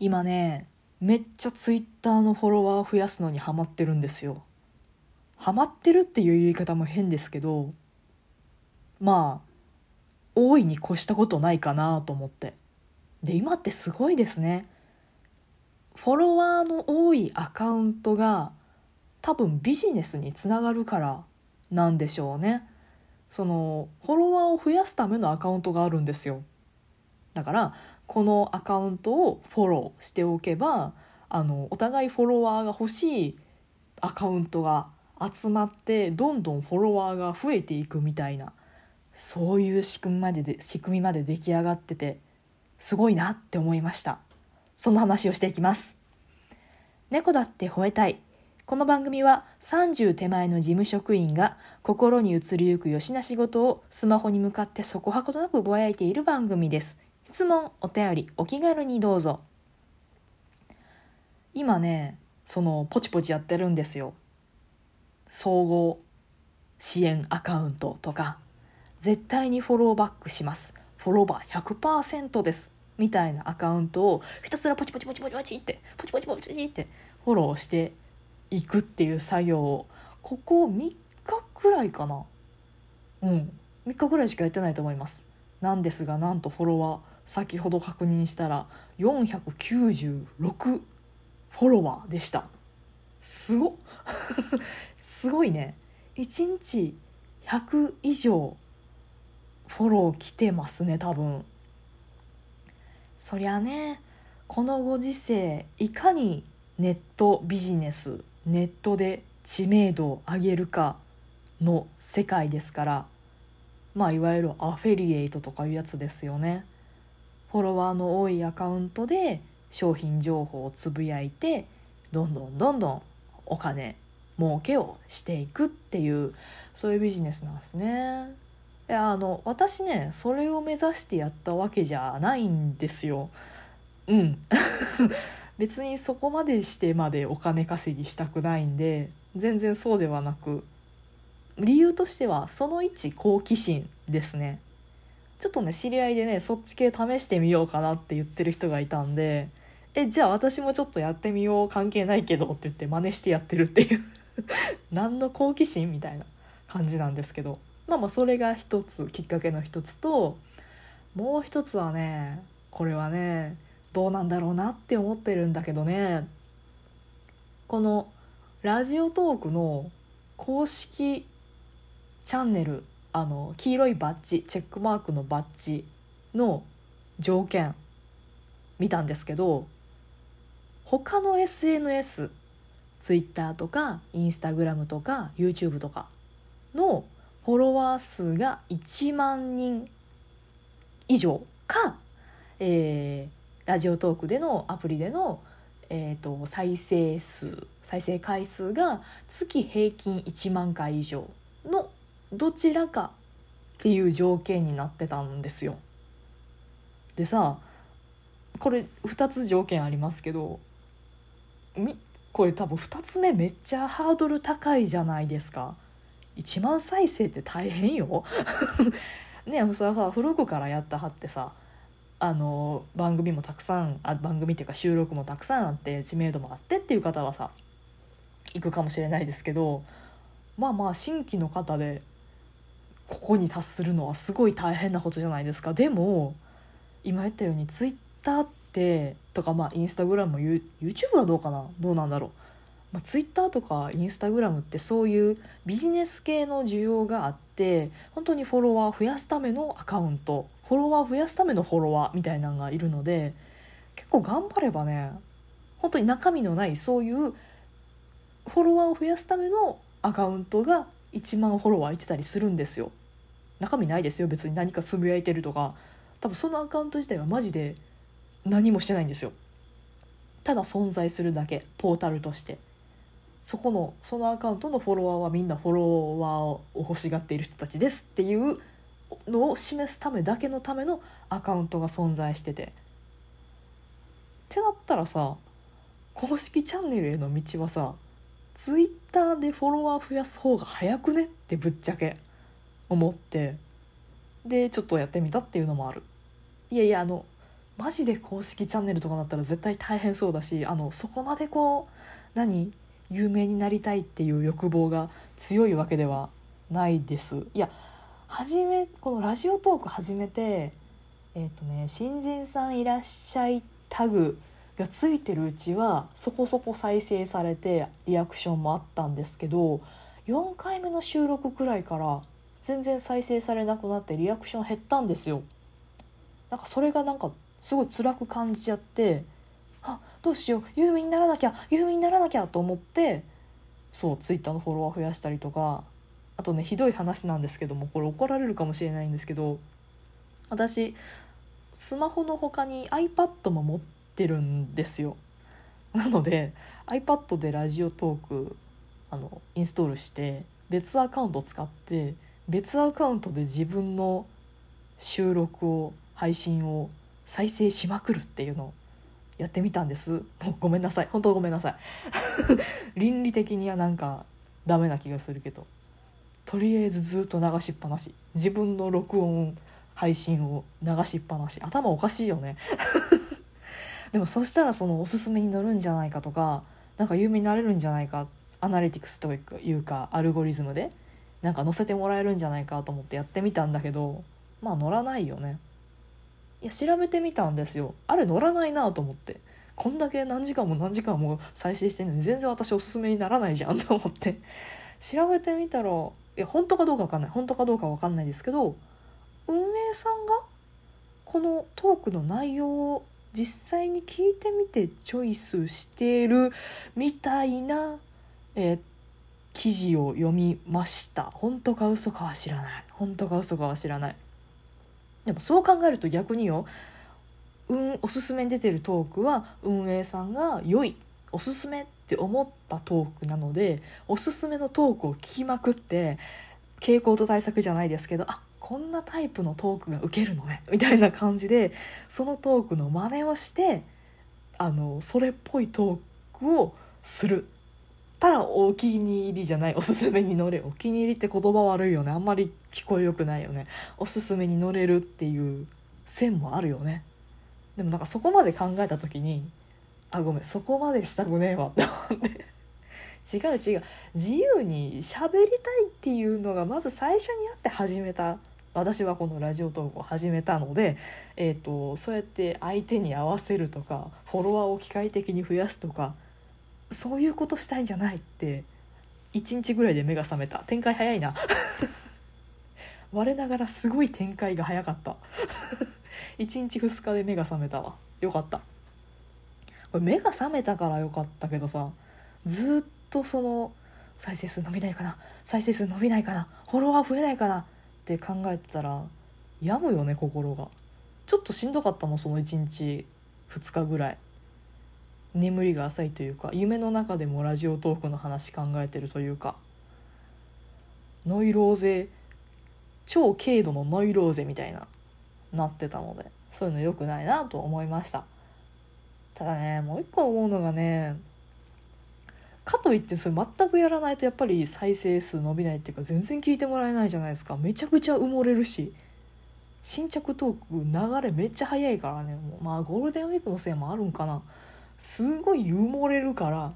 今ねめっちゃツイッターのフォロワー増やすのにハマってるんですよ。ハマってるっていう言い方も変ですけどまあ大いに越したことないかなと思って。で今ってすごいですね。フォロワーの多いアカウントが多分ビジネスにつながるからなんでしょうね。そのフォロワーを増やすためのアカウントがあるんですよ。だからこのアカウントをフォローしておけばあのお互いフォロワーが欲しいアカウントが集まってどんどんフォロワーが増えていくみたいなそういう仕組みまでで仕組みまで出来上がっててすごいなって思いました。その話をしていきます。猫だって吠えたい。この番組は30手前の事務職員が心に移りゆくよしな仕事をスマホに向かってそこはことなくぼやいている番組です。質問お便りお気軽にどうぞ。今ねそのポチポチやってるんですよ。総合支援アカウントとか。絶対にフォローバックします。フォローバー100%です。みたいなアカウントをひたすらポチポチポチポチポチってポチポチポチってフォローしていくっていう作業をここ3日くらいかな。うん。3日ぐらいしかやってないと思います。なんですがなんとフォロワー先ほど確認したら496フォロワーでした。すご すごいね。1日100以上フォロー来てますね多分。そりゃねこのご時世いかにネットビジネスネットで知名度を上げるかの世界ですからまあいわゆるアフェリエイトとかいうやつですよねフォロワーの多いアカウントで商品情報をつぶやいてどんどんどんどんお金儲けをしていくっていうそういうビジネスなんですね。いやあの私ねそれを目指してやったわけじゃないんですよ。うん 別にそこまでしてまでお金稼ぎしたくないんで全然そうではなく理由としてはその1好奇心ですね。ちょっとね知り合いでねそっち系試してみようかなって言ってる人がいたんでえじゃあ私もちょっとやってみよう関係ないけどって言って真似してやってるっていう。何の好奇心みたいな感じなんですけど。まあまあそれが一つきっかけの一つともう一つはねこれはねどうなんだろうなって思ってるんだけどね。このラジオトークの公式チャンネルあの黄色いバッジチェックマークのバッジの条件見たんですけど他の SNS ツイッターとかインスタグラムとか YouTube とかのフォロワー数が1万人以上か、えー、ラジオトークでのアプリでの、えーと、再生数再生回数が月平均1万回以上。どちらかっていう条件になってたんですよ。でさこれ2つ条件ありますけどこれ多分2つ目めっちゃハードル高いじゃないですか1万再生って大変よ ねそれはさ古くからやったはってさあの番組もたくさんあ番組っていうか収録もたくさんあって知名度もあってっていう方はさ行くかもしれないですけどまあまあ新規の方でここに達するのはすごい大変なことじゃないですか。でも今言ったようにツイッターってとかまあインスタグラムも YouTube はどうかな？どうなんだろう、まあ、ツイッターとかインスタグラムってそういうビジネス系の需要があって本当にフォロワー増やすためのアカウントフォロワー増やすためのフォロワーみたいなのがいるので結構頑張ればね本当に中身のないそういうフォロワーを増やすためのアカウントが1万フォロワーいてたりするんですよ。中身ないですよ。別に何かつぶやいてるとか。多分そのアカウント自体はマジで何もしてないんですよ。ただ存在するだけ。ポータルとして。そこのそのアカウントのフォロワーはみんなフォロワーを欲しがっている人たちですっていうのを示すためだけのためのアカウントが存在してて。ってなったらさ公式チャンネルへの道はさツイッターでフォロワー増やす方が早くねってぶっちゃけ思ってでちょっとやってみたっていうのもある。いやいやあのマジで公式チャンネルとかなったら絶対大変そうだしあのそこまでこう何有名になりたいっていう欲望が強いわけではないです。いや初めこのラジオトーク始めてえっ、ー、とね新人さんいらっしゃいタグがついてるうちはそこそこ再生されてリアクションもあったんですけど4回目の収録くらいから全然再生されなくなってリアクション減ったんですよ。なんかそれがなんかすごい辛く感じちゃってあどうしよう有名にならなきゃ有名にならなきゃと思ってそうツイッターのフォロワー増やしたりとかあとねひどい話なんですけどもこれ怒られるかもしれないんですけど私スマホの他に iPad も持ってるんですよ。なので iPad でラジオトークあのインストールして別アカウントを使って別アカウントで自分の収録を配信を再生しまくるっていうのをやってみたんです。もうごめんなさい。本当ごめんなさい。倫理的にはなんかダメな気がするけど。とりあえずずっと流しっぱなし。自分の録音配信を流しっぱなし。頭おかしいよね。でもそしたらそのおすすめに乗るんじゃないかとかなんか有名になれるんじゃないかアナリティクスというかアルゴリズムでなんか載せてもらえるんじゃないかと思ってやってみたんだけどまあ乗らないよね。いや調べてみたんですよ。あれ乗らないなと思って。こんだけ何時間も何時間も再生してるのに全然私おすすめにならないじゃんと思って。調べてみたらいや本当かどうか分かんない。本当かどうか分かんないですけど運営さんがこのトークの内容を実際に聞いてみてチョイスしてるみたいな、えー、記事を読みました。本当か嘘かは知らない。本当か嘘かは知らない。でもそう考えると逆によ、うん、おすすめに出てるトークは運営さんが良いおすすめって思ったトークなのでおすすめのトークを聞きまくって傾向と対策じゃないですけどあこんなタイプのトークがウケるのね？みたいな感じでそのトークの真似をしてあのそれっぽいトークをする。たらお気に入りじゃない。おすすめに乗れお気に入りって言葉悪いよね。あんまり聞こえよくないよね。おすすめに乗れるっていう線もあるよね。でもなんかそこまで考えた時にあごめんそこまでしたくねえわって思って。違う違う自由に喋りたいっていうのがまず最初にあって始めた。私はこのラジオトークを始めたので、えーとそうやって相手に合わせるとかフォロワーを機械的に増やすとかそういうことしたいんじゃないって1日ぐらいで目が覚めた。展開早いな。我ながらすごい展開が早かった。1日2日で目が覚めたわ。よかった。これ目が覚めたからよかったけどさずっとその再生数伸びないかな再生数伸びないかなフォロワー増えないかなって考えてたら病むよね心が。ちょっとしんどかったもんその1日2日ぐらい。眠りが浅いというか夢の中でもラジオトークの話考えてるというか。ノイローゼ超軽度のノイローゼみたいななってたのでそういうの良くないなと思いました。ただねもう一個思うのがねかといってそれ全くやらないとやっぱり再生数伸びないっていうか全然聞いてもらえないじゃないですか。めちゃくちゃ埋もれるし。新着トーク流れめっちゃ早いからね。もうまあゴールデンウィークのせいもあるんかな。すごい埋もれるから。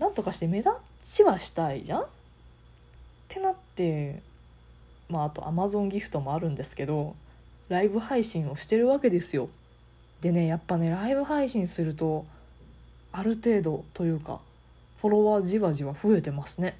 なんとかして目立ちはしたいじゃん？ってなってまああとアマゾンギフトもあるんですけどライブ配信をしてるわけですよ。でねやっぱねライブ配信するとある程度というかフォロワーじわじわ増えてますね。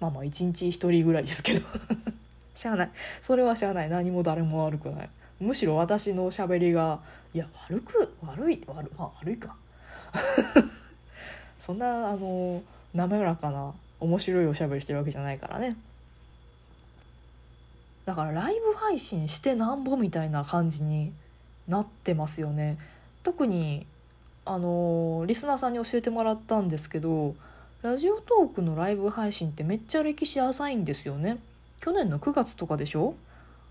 まあまあ1日1人ぐらいですけど。しゃあない。それはしゃあない。何も誰も悪くない。むしろ私のしゃべりがいや悪く悪い悪,、まあ、悪いか。そんなあの滑らかな面白いおしゃべりしてるわけじゃないからね。だからライブ配信してなんぼみたいな感じになってますよね。特にあのリスナーさんに教えてもらったんですけどラジオトークのライブ配信ってめっちゃ歴史浅いんですよね。去年の9月とかでしょ？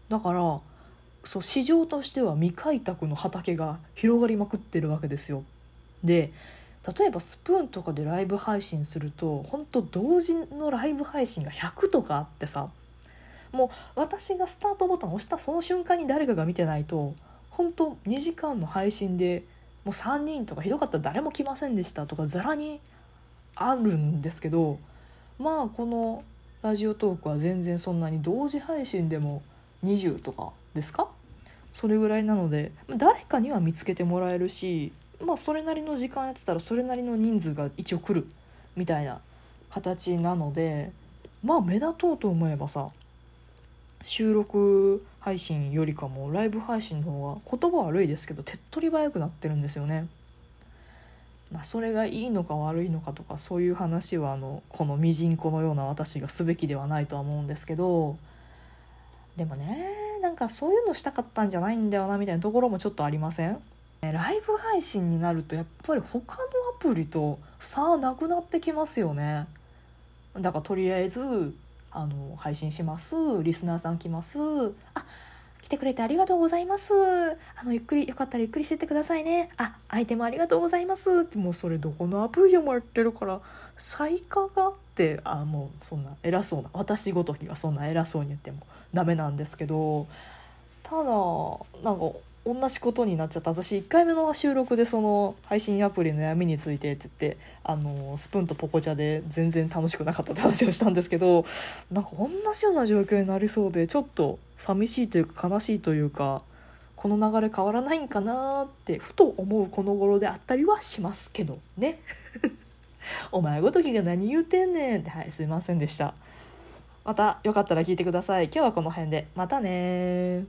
だからそう市場としては未開拓の畑が広がりまくってるわけですよ。で例えばスプーンとかでライブ配信すると本当同時のライブ配信が100とかあってさもう私がスタートボタン押したその瞬間に誰かが見てないと本当2時間の配信でう3人とかひどかったら誰も来ませんでしたとかざらにあるんですけどまあこのラジオトークは全然そんなに同時配信でも20とかですか？それぐらいなので誰かには見つけてもらえるしまあそれなりの時間やってたらそれなりの人数が一応来るみたいな形なのでまあ目立とうと思えばさ収録配信よりかもライブ配信の方が言葉悪いですけど手っ取り早くなってるんですよね。まあ、それがいいのか悪いのかとかそういう話はあのこのミジンコのような私がすべきではないとは思うんですけどでもねなんかそういうのしたかったんじゃないんだよなみたいなところもちょっとありません？ライブ配信になるとやっぱり他のアプリと差なくなってきますよねだからとりあえずあの配信します。リスナーさん来ます。あ来てくれてありがとうございます。あのゆっくりよかったらゆっくりしてってくださいね。あアイテムありがとうございます。ってもうそれどこのアプリでもやってるから最下がってあもうそんな偉そうな私ごときがそんな偉そうに言ってもダメなんですけど。ただなんか同じことになっちゃった私1回目の収録でその配信アプリの闇についてって言ってあのスプーンとポコチャで全然楽しくなかったって話をしたんですけどなんか同じような状況になりそうでちょっと寂しいというか悲しいというかこの流れ変わらないんかなってふと思うこの頃であったりはしますけどね。お前ごときが何言うてんねんってはいすいませんでした。またよかったら聞いてください。今日はこの辺でまたね